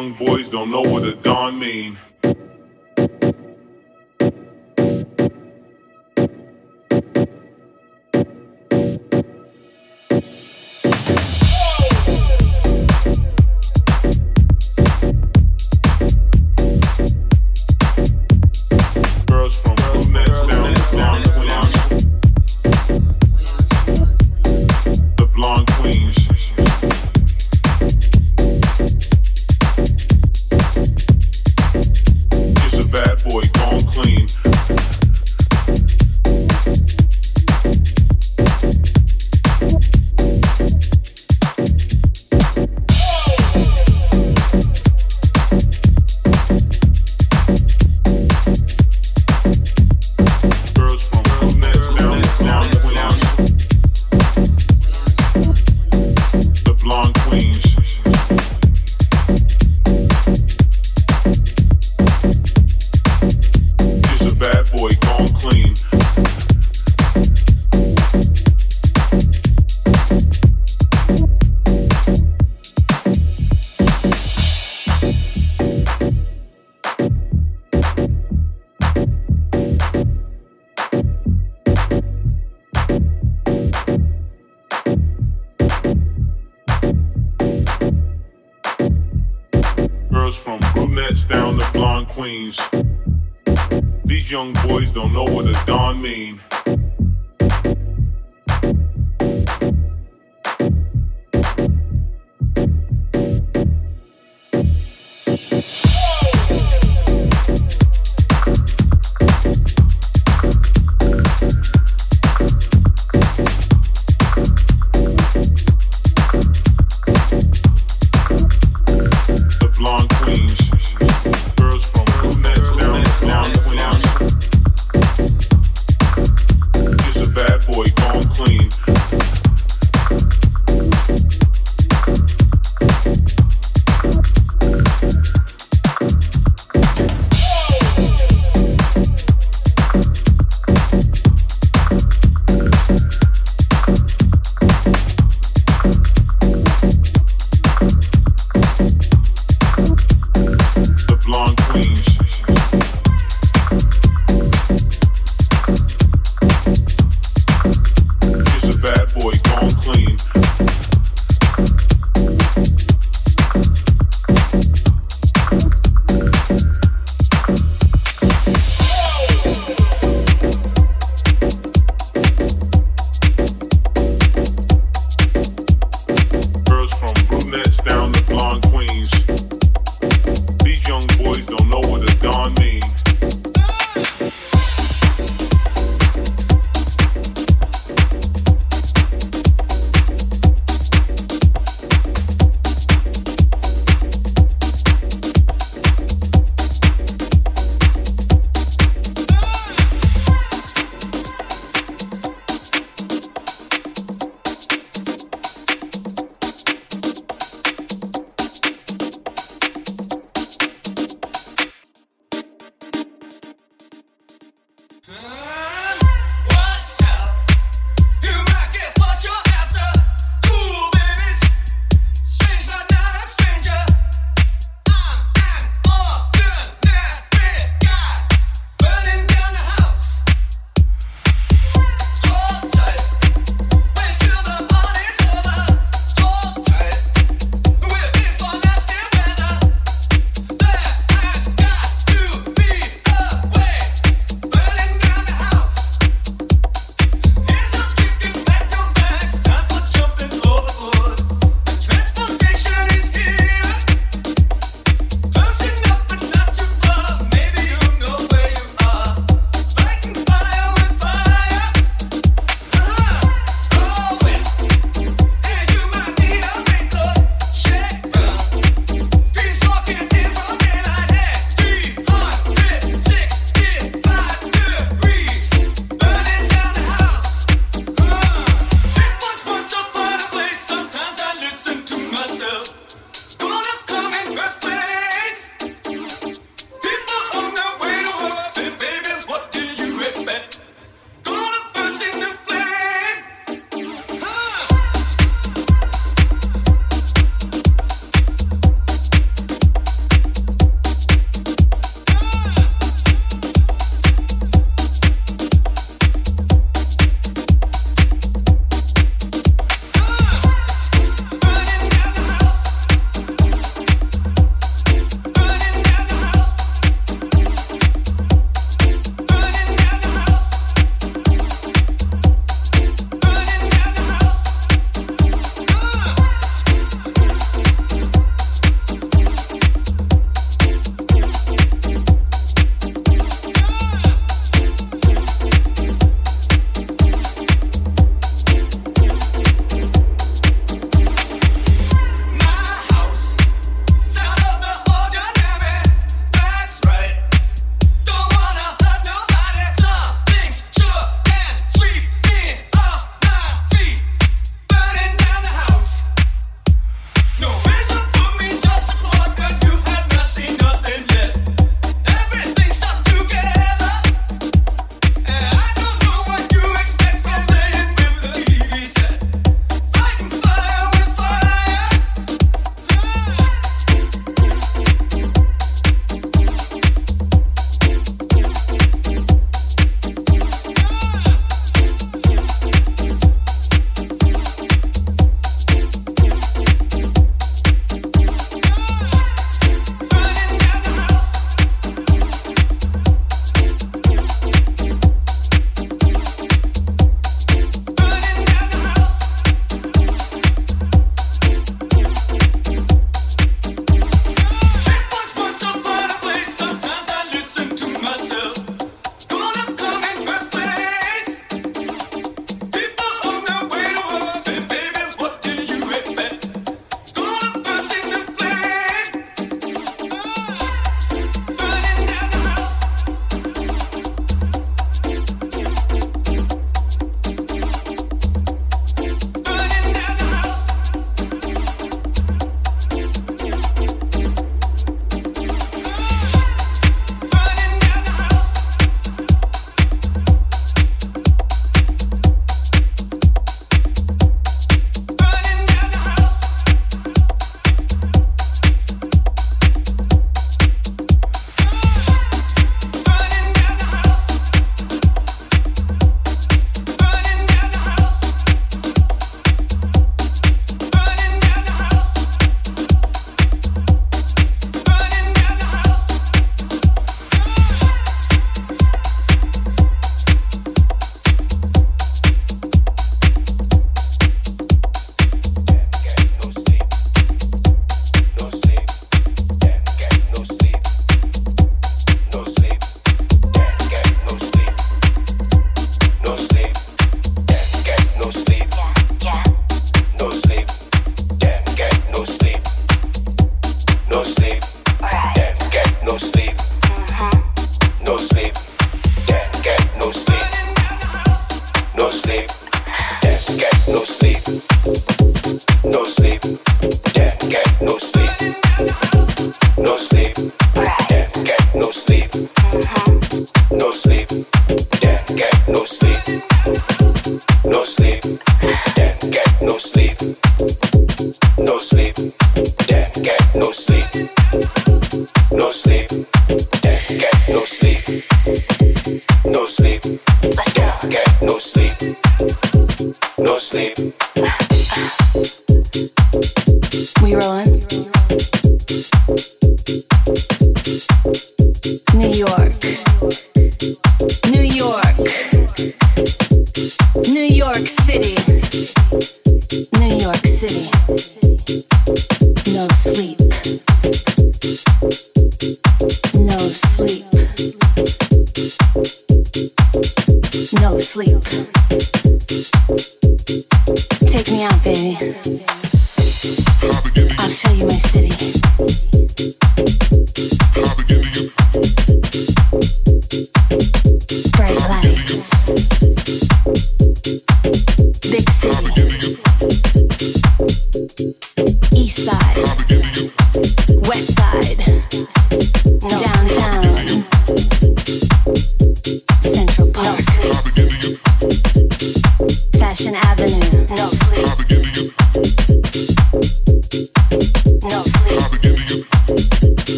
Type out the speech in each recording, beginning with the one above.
young boys don't know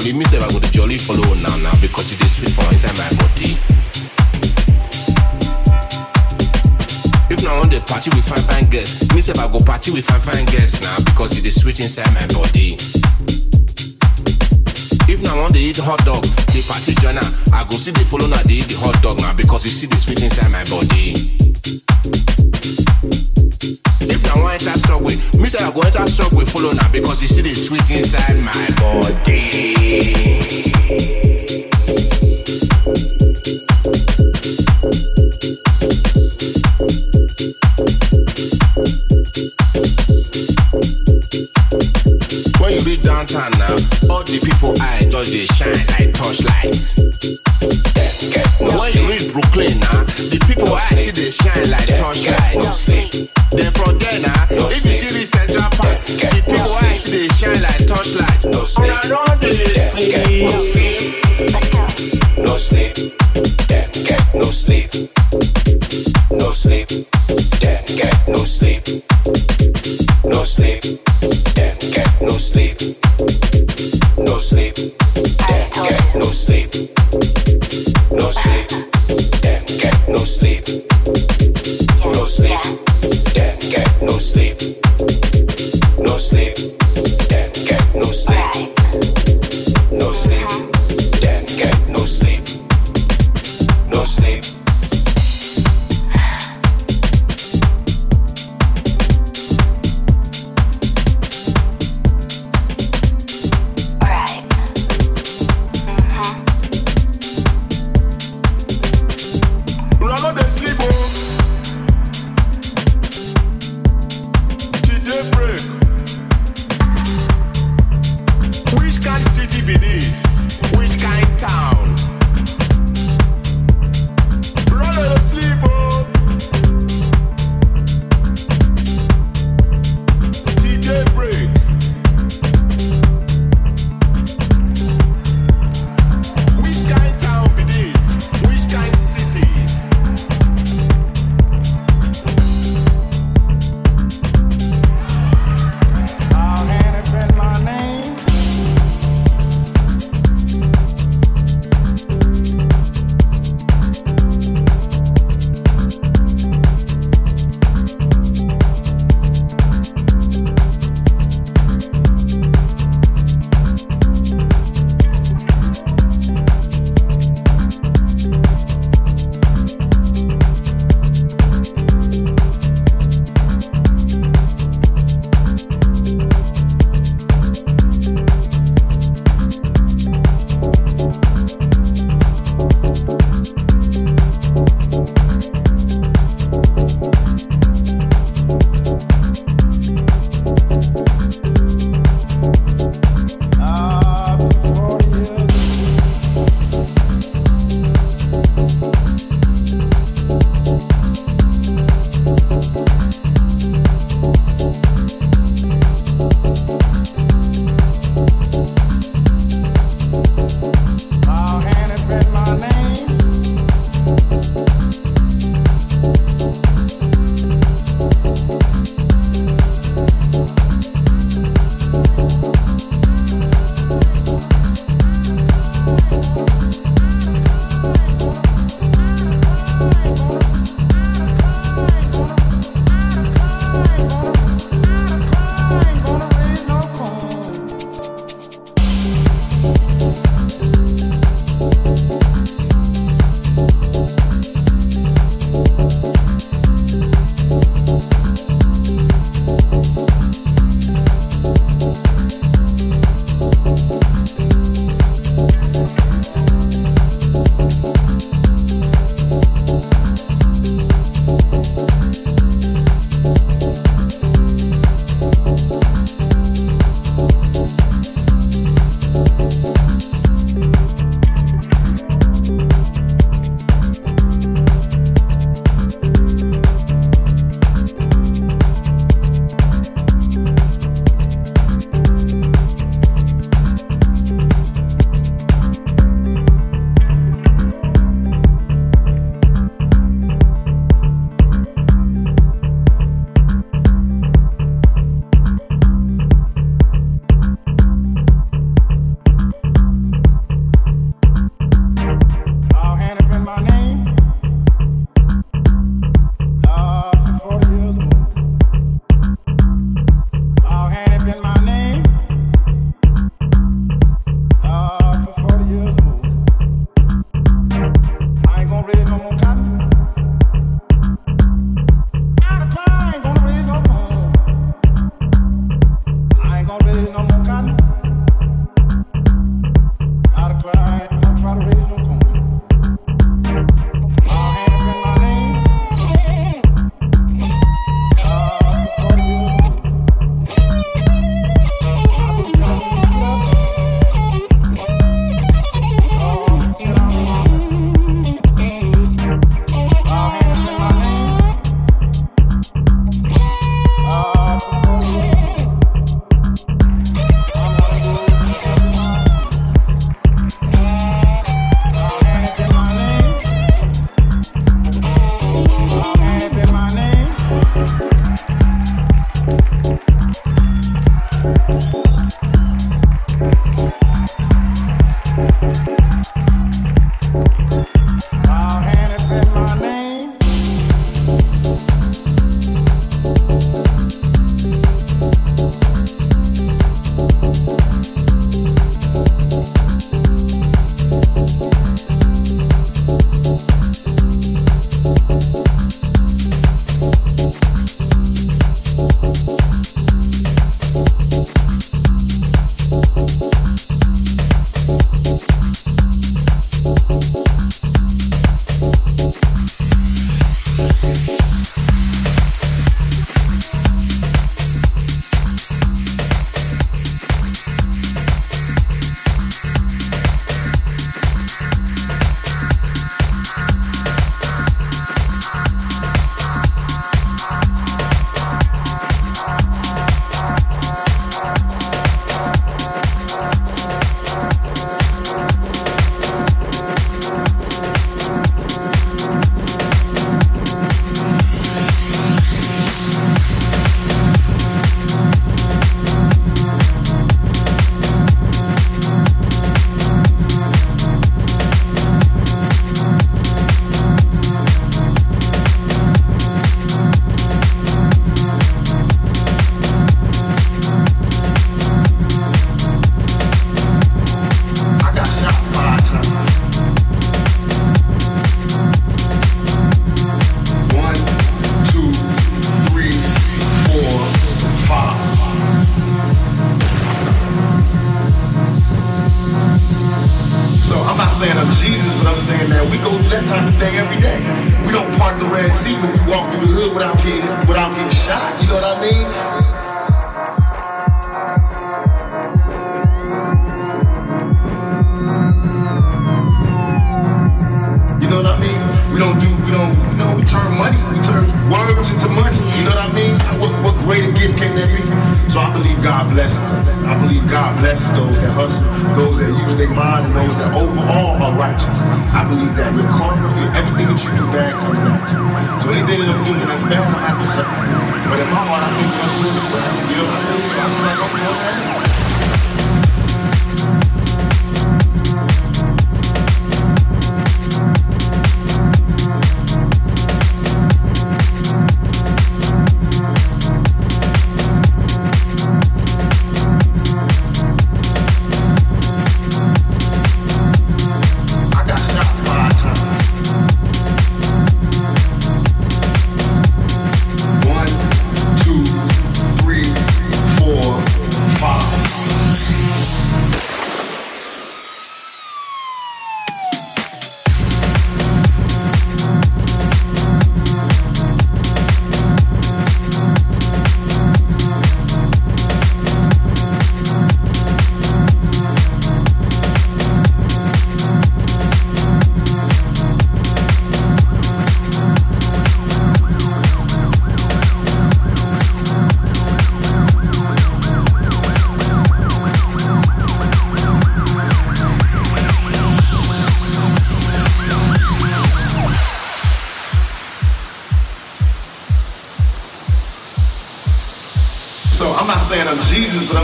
jolly. Me say I go the jolly follow now now because it is sweet for inside my body. If now on the party we find fine guests, me say I go party we find fine guests now because it is sweet inside my body. If now on the eat hot dog, the party joiner, I go see the follow now they eat the hot dog now because you see the sweet inside my body. I go enter shop with follow now because you see the sweet inside my body.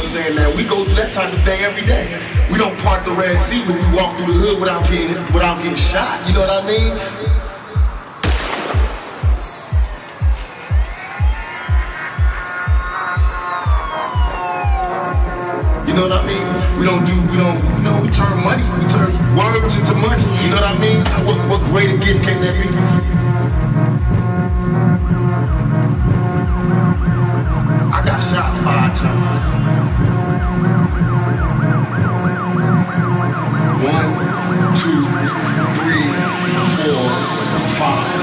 saying? man? we go through that type of thing every day. We don't park the Red Sea when we walk through the hood without getting without getting shot. You know what I mean? You know what I mean? We don't do, we don't, you know, we turn money, we turn words into money. You know what I mean? What, what greater gift can that be? I got shot five times. fine.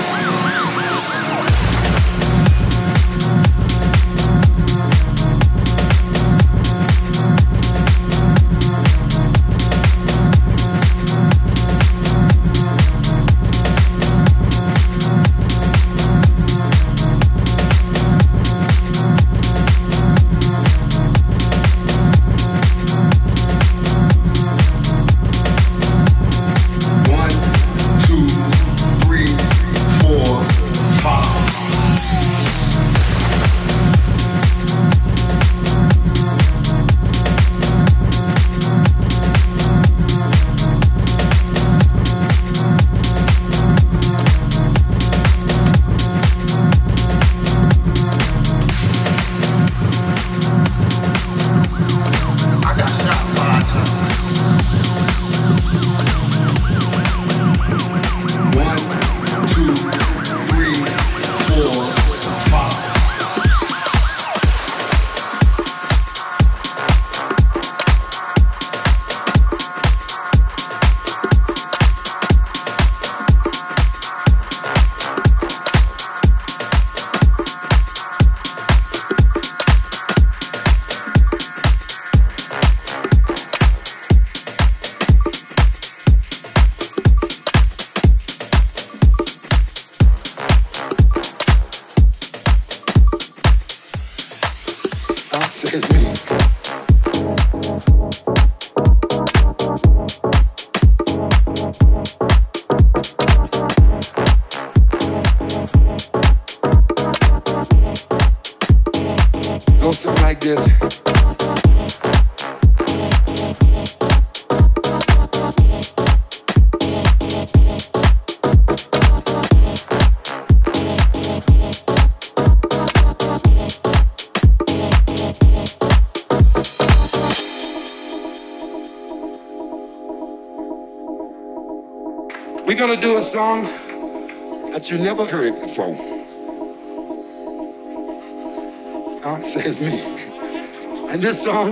song that you never heard before. Uh, says me. And this song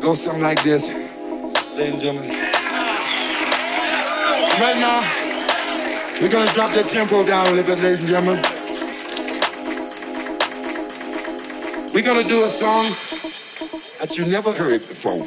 goes something like this, ladies and gentlemen. Right now, we're gonna drop the tempo down a little bit, ladies and gentlemen. We're gonna do a song that you never heard before.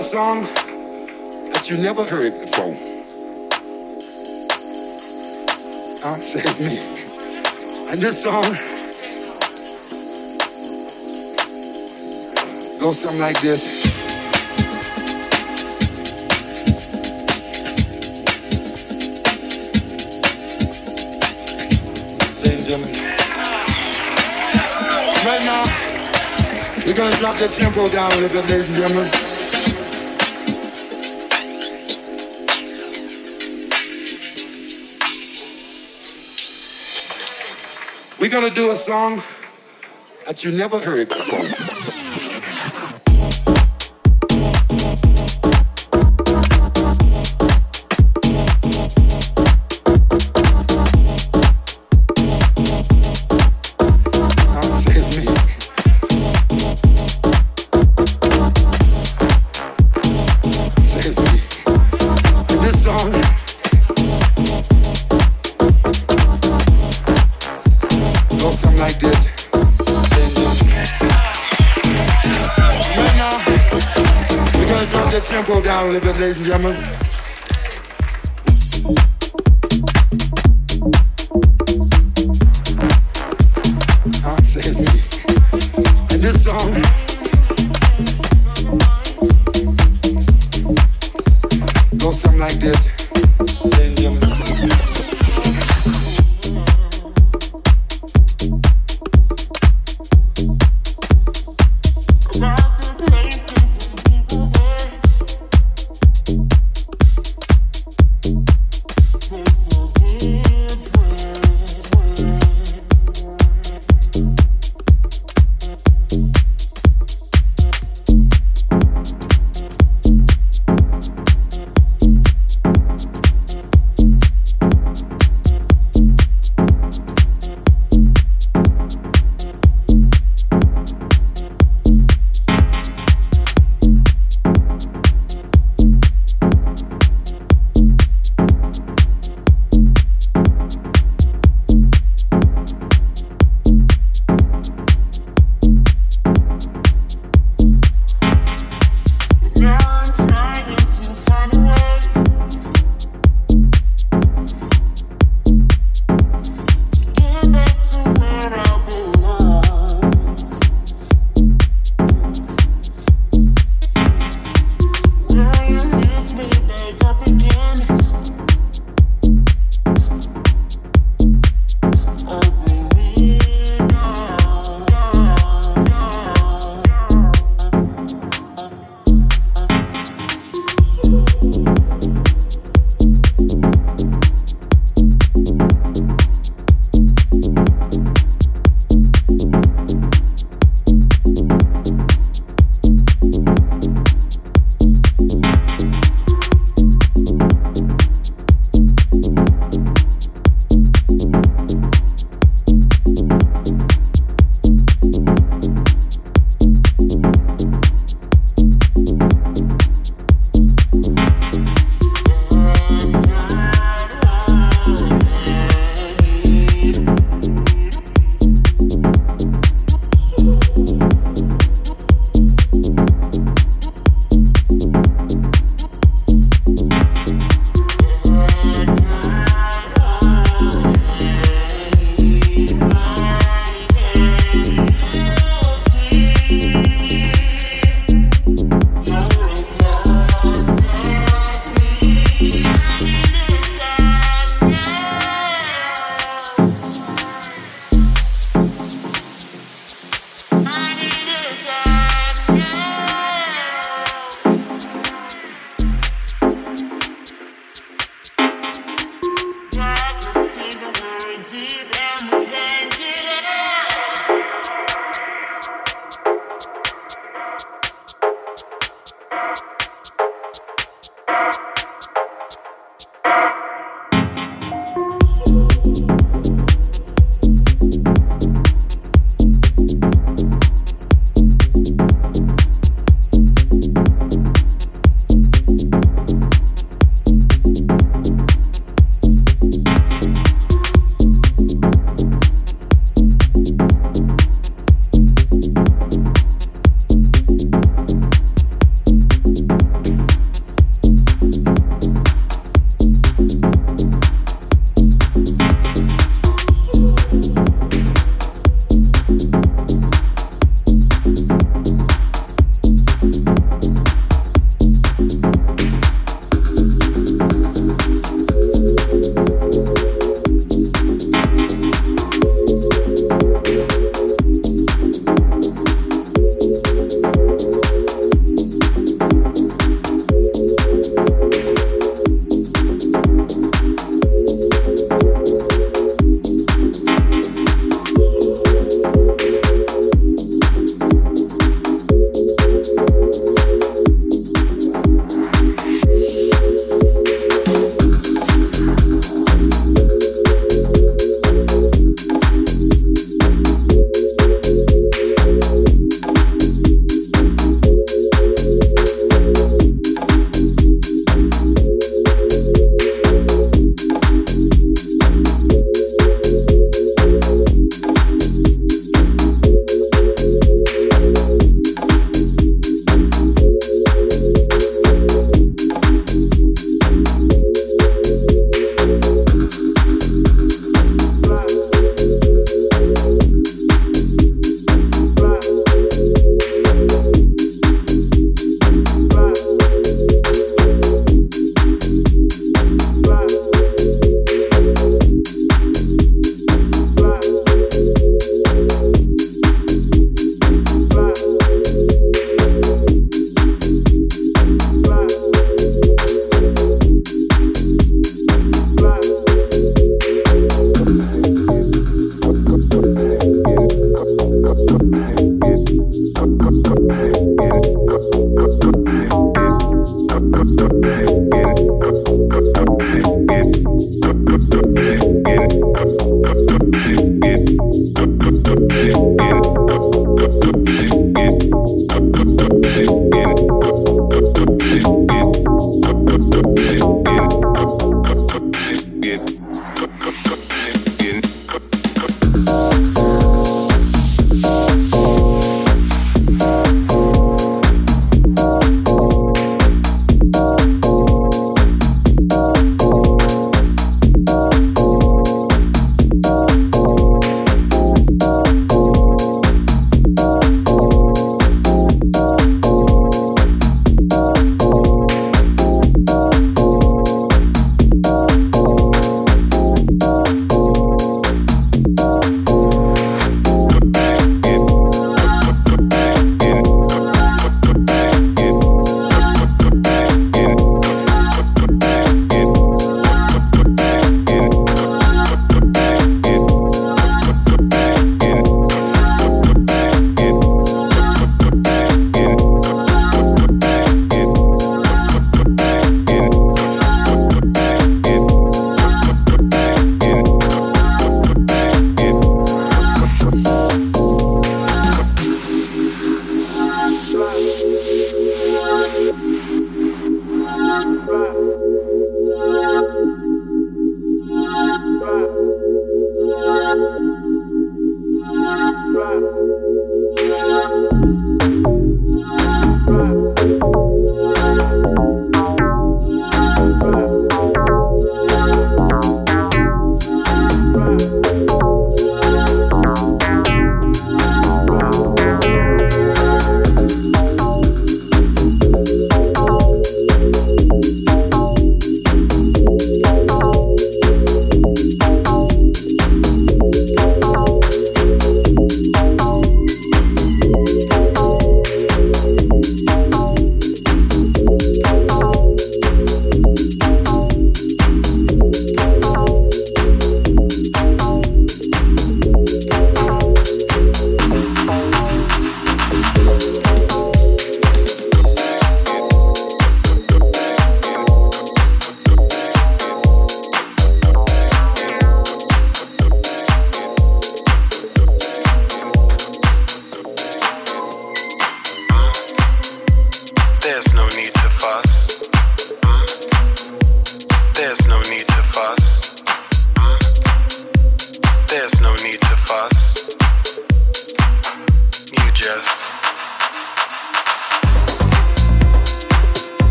Song that you never heard before. Uh, says me. And this song goes something like this. Ladies and gentlemen. Right now, we're gonna drop that tempo down a little bit, ladies and gentlemen. To do a song that you never heard before.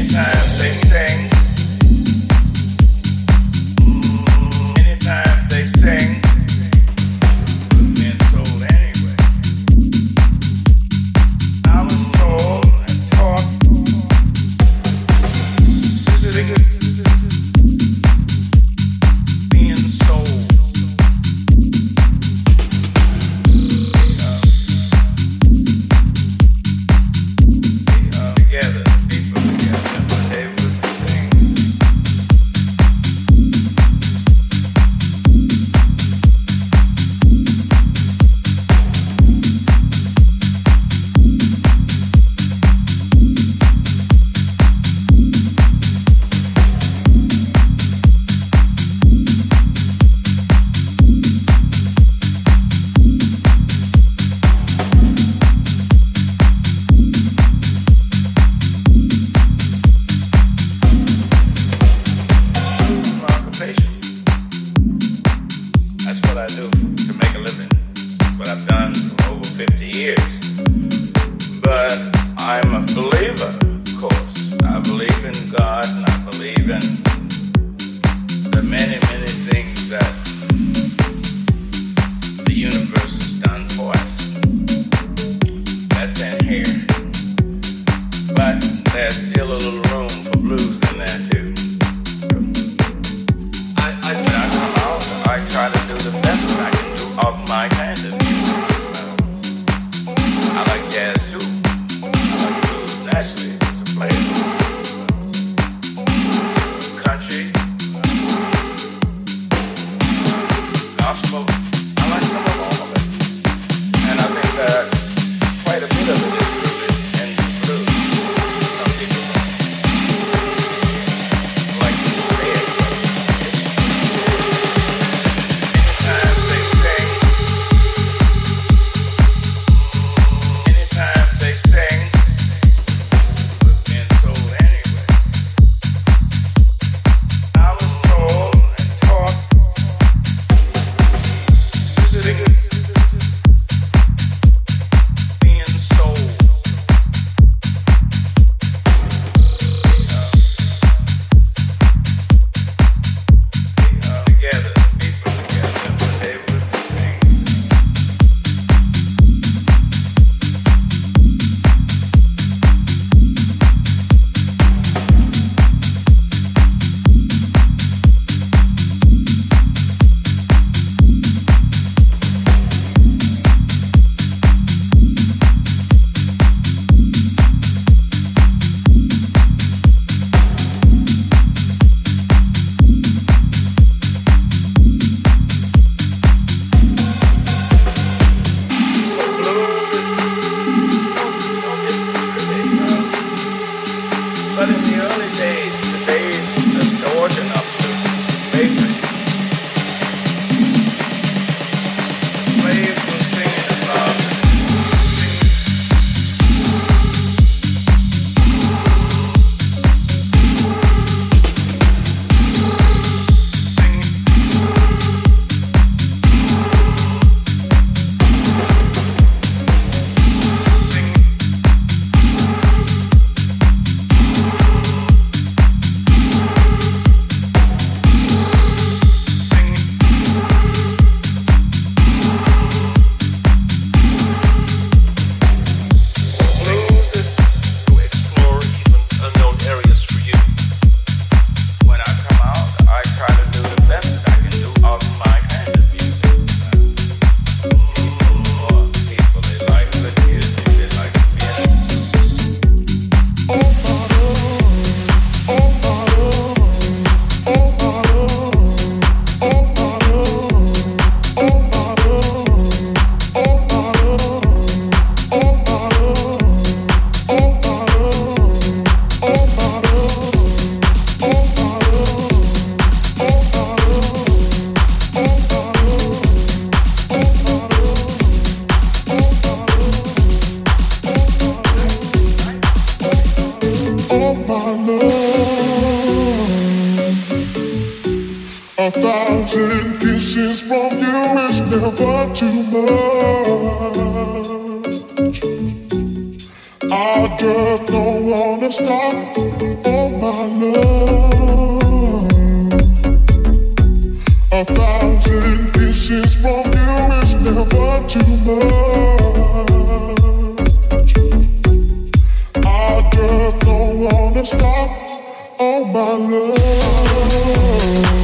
anytime. thousand kisses from you is never too much. I just don't wanna stop all my love.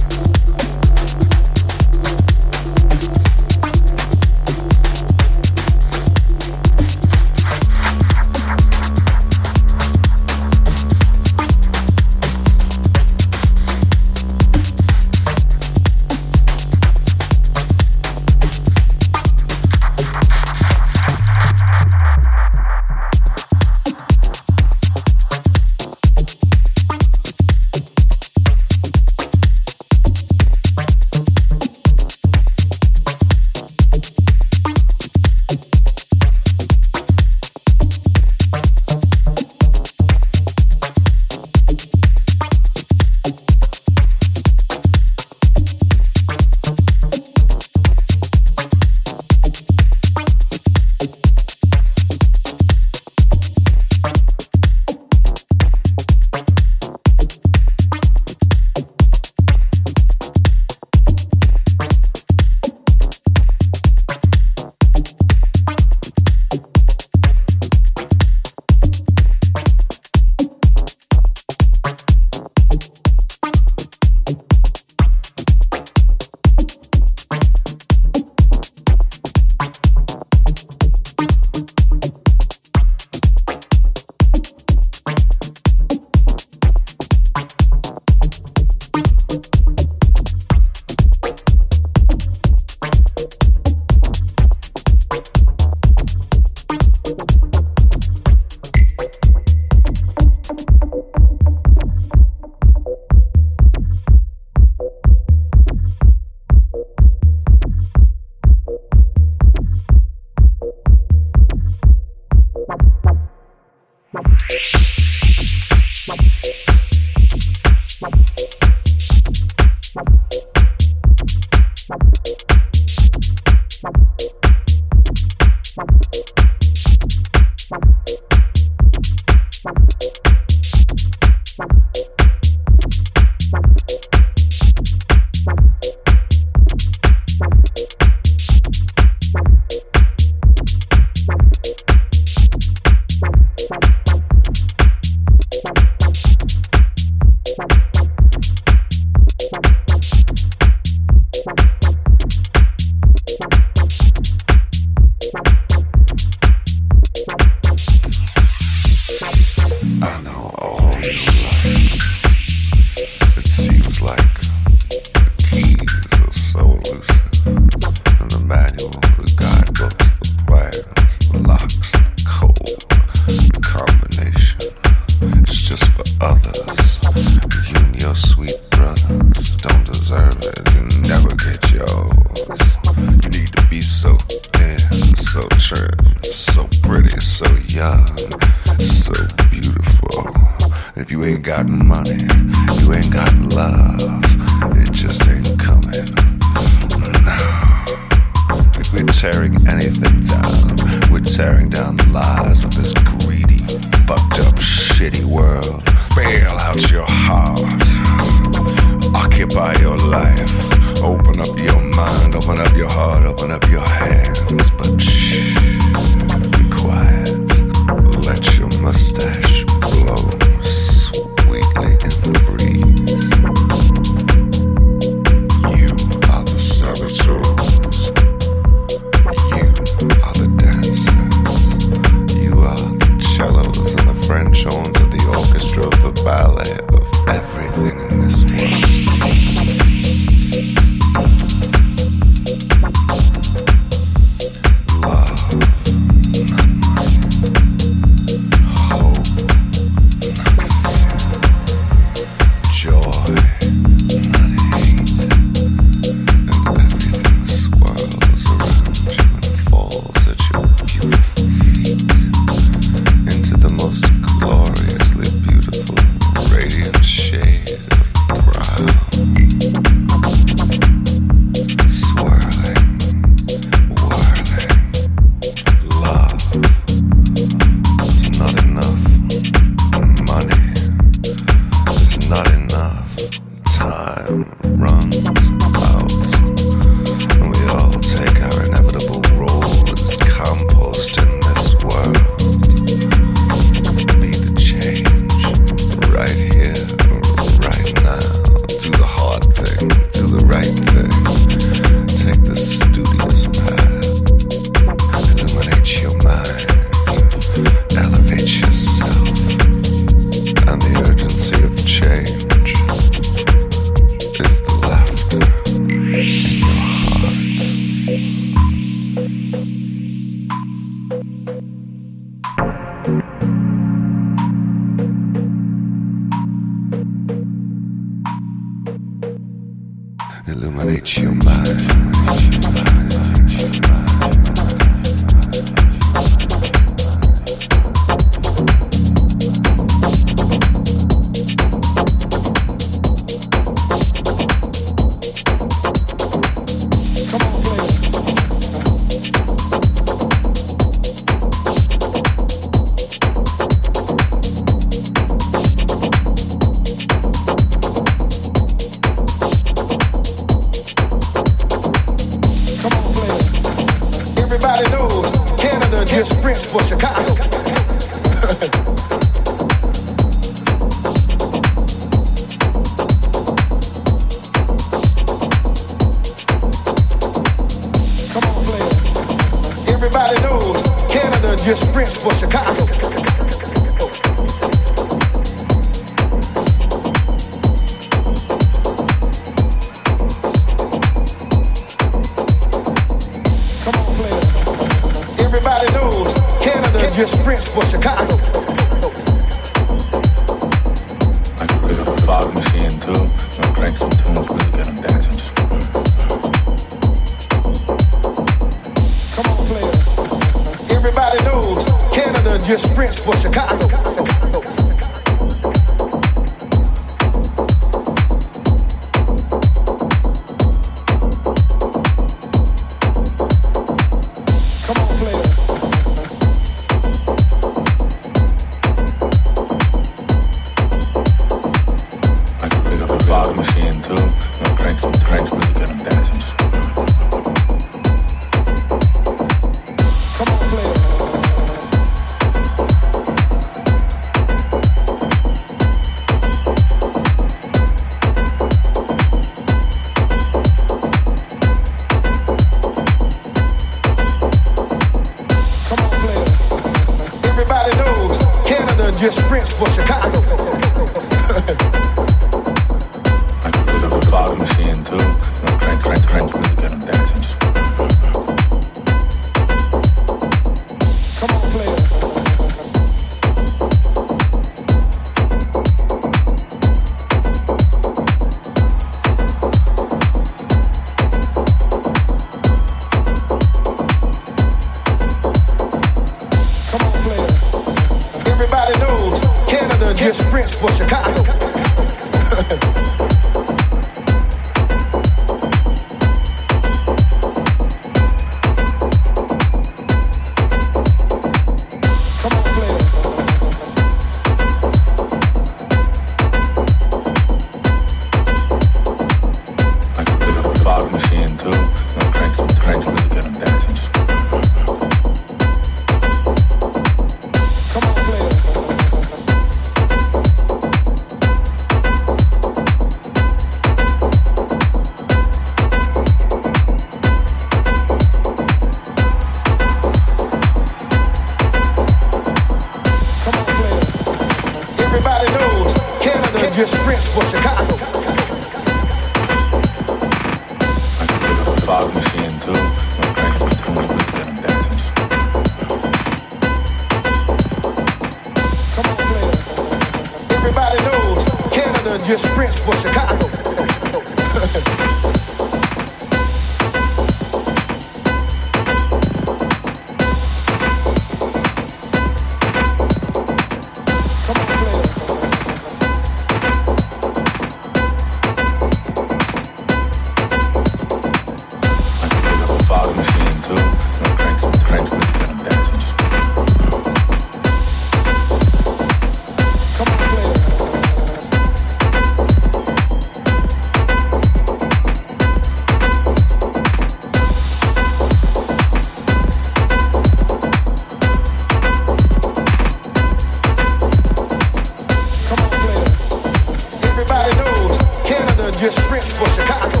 Everybody knows Canada just sprint for Chicago.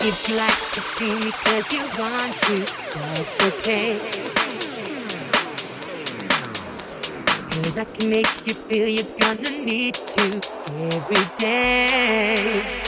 If you like to see me cause you want to, that's okay. Cause I can make you feel you're gonna need to every day.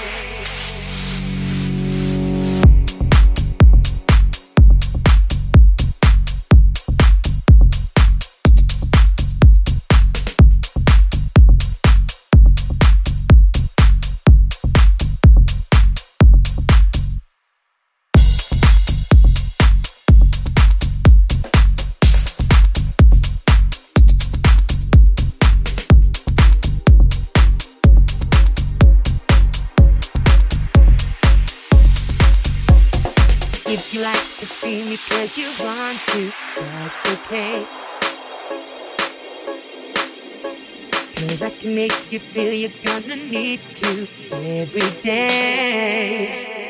see me cause you want to. That's okay. Cause I can make you feel you're gonna need to every day.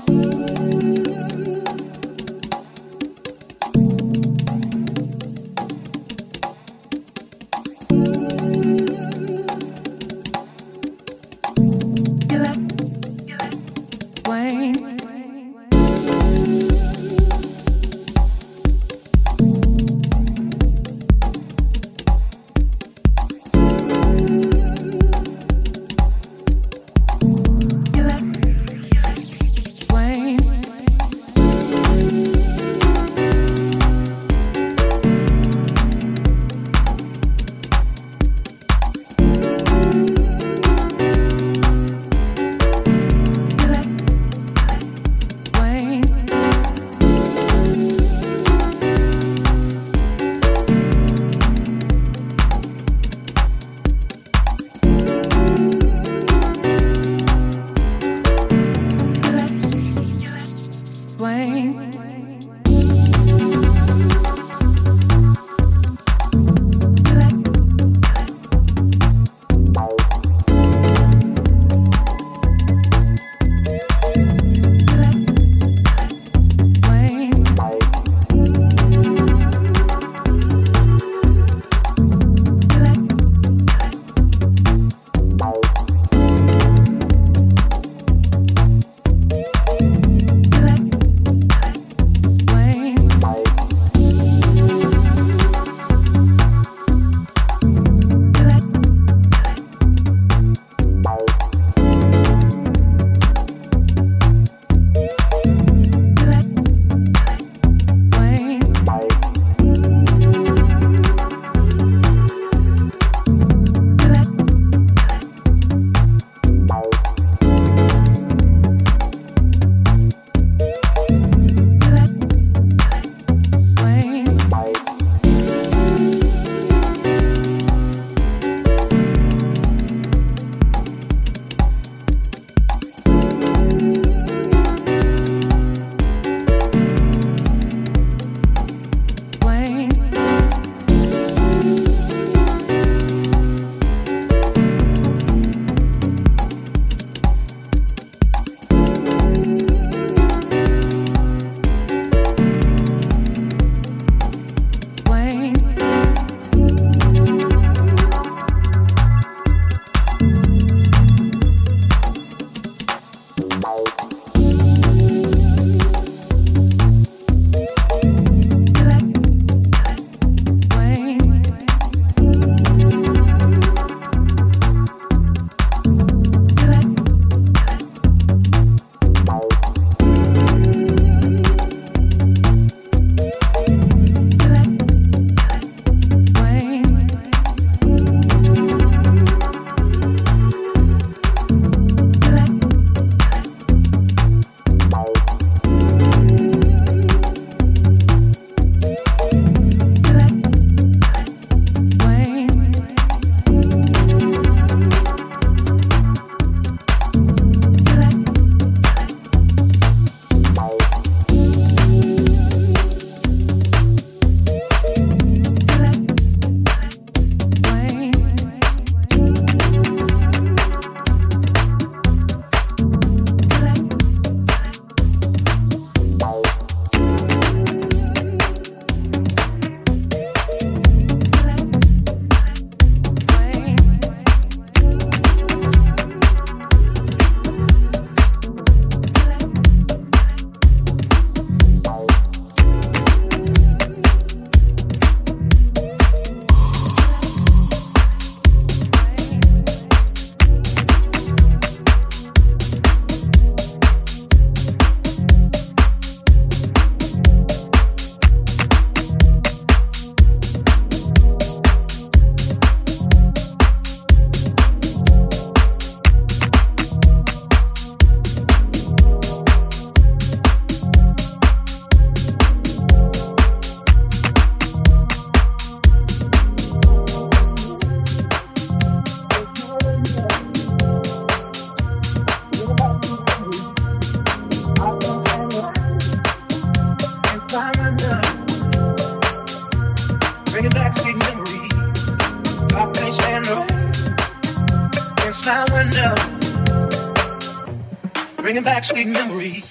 Bringing back sweet memories.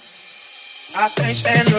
I can't stand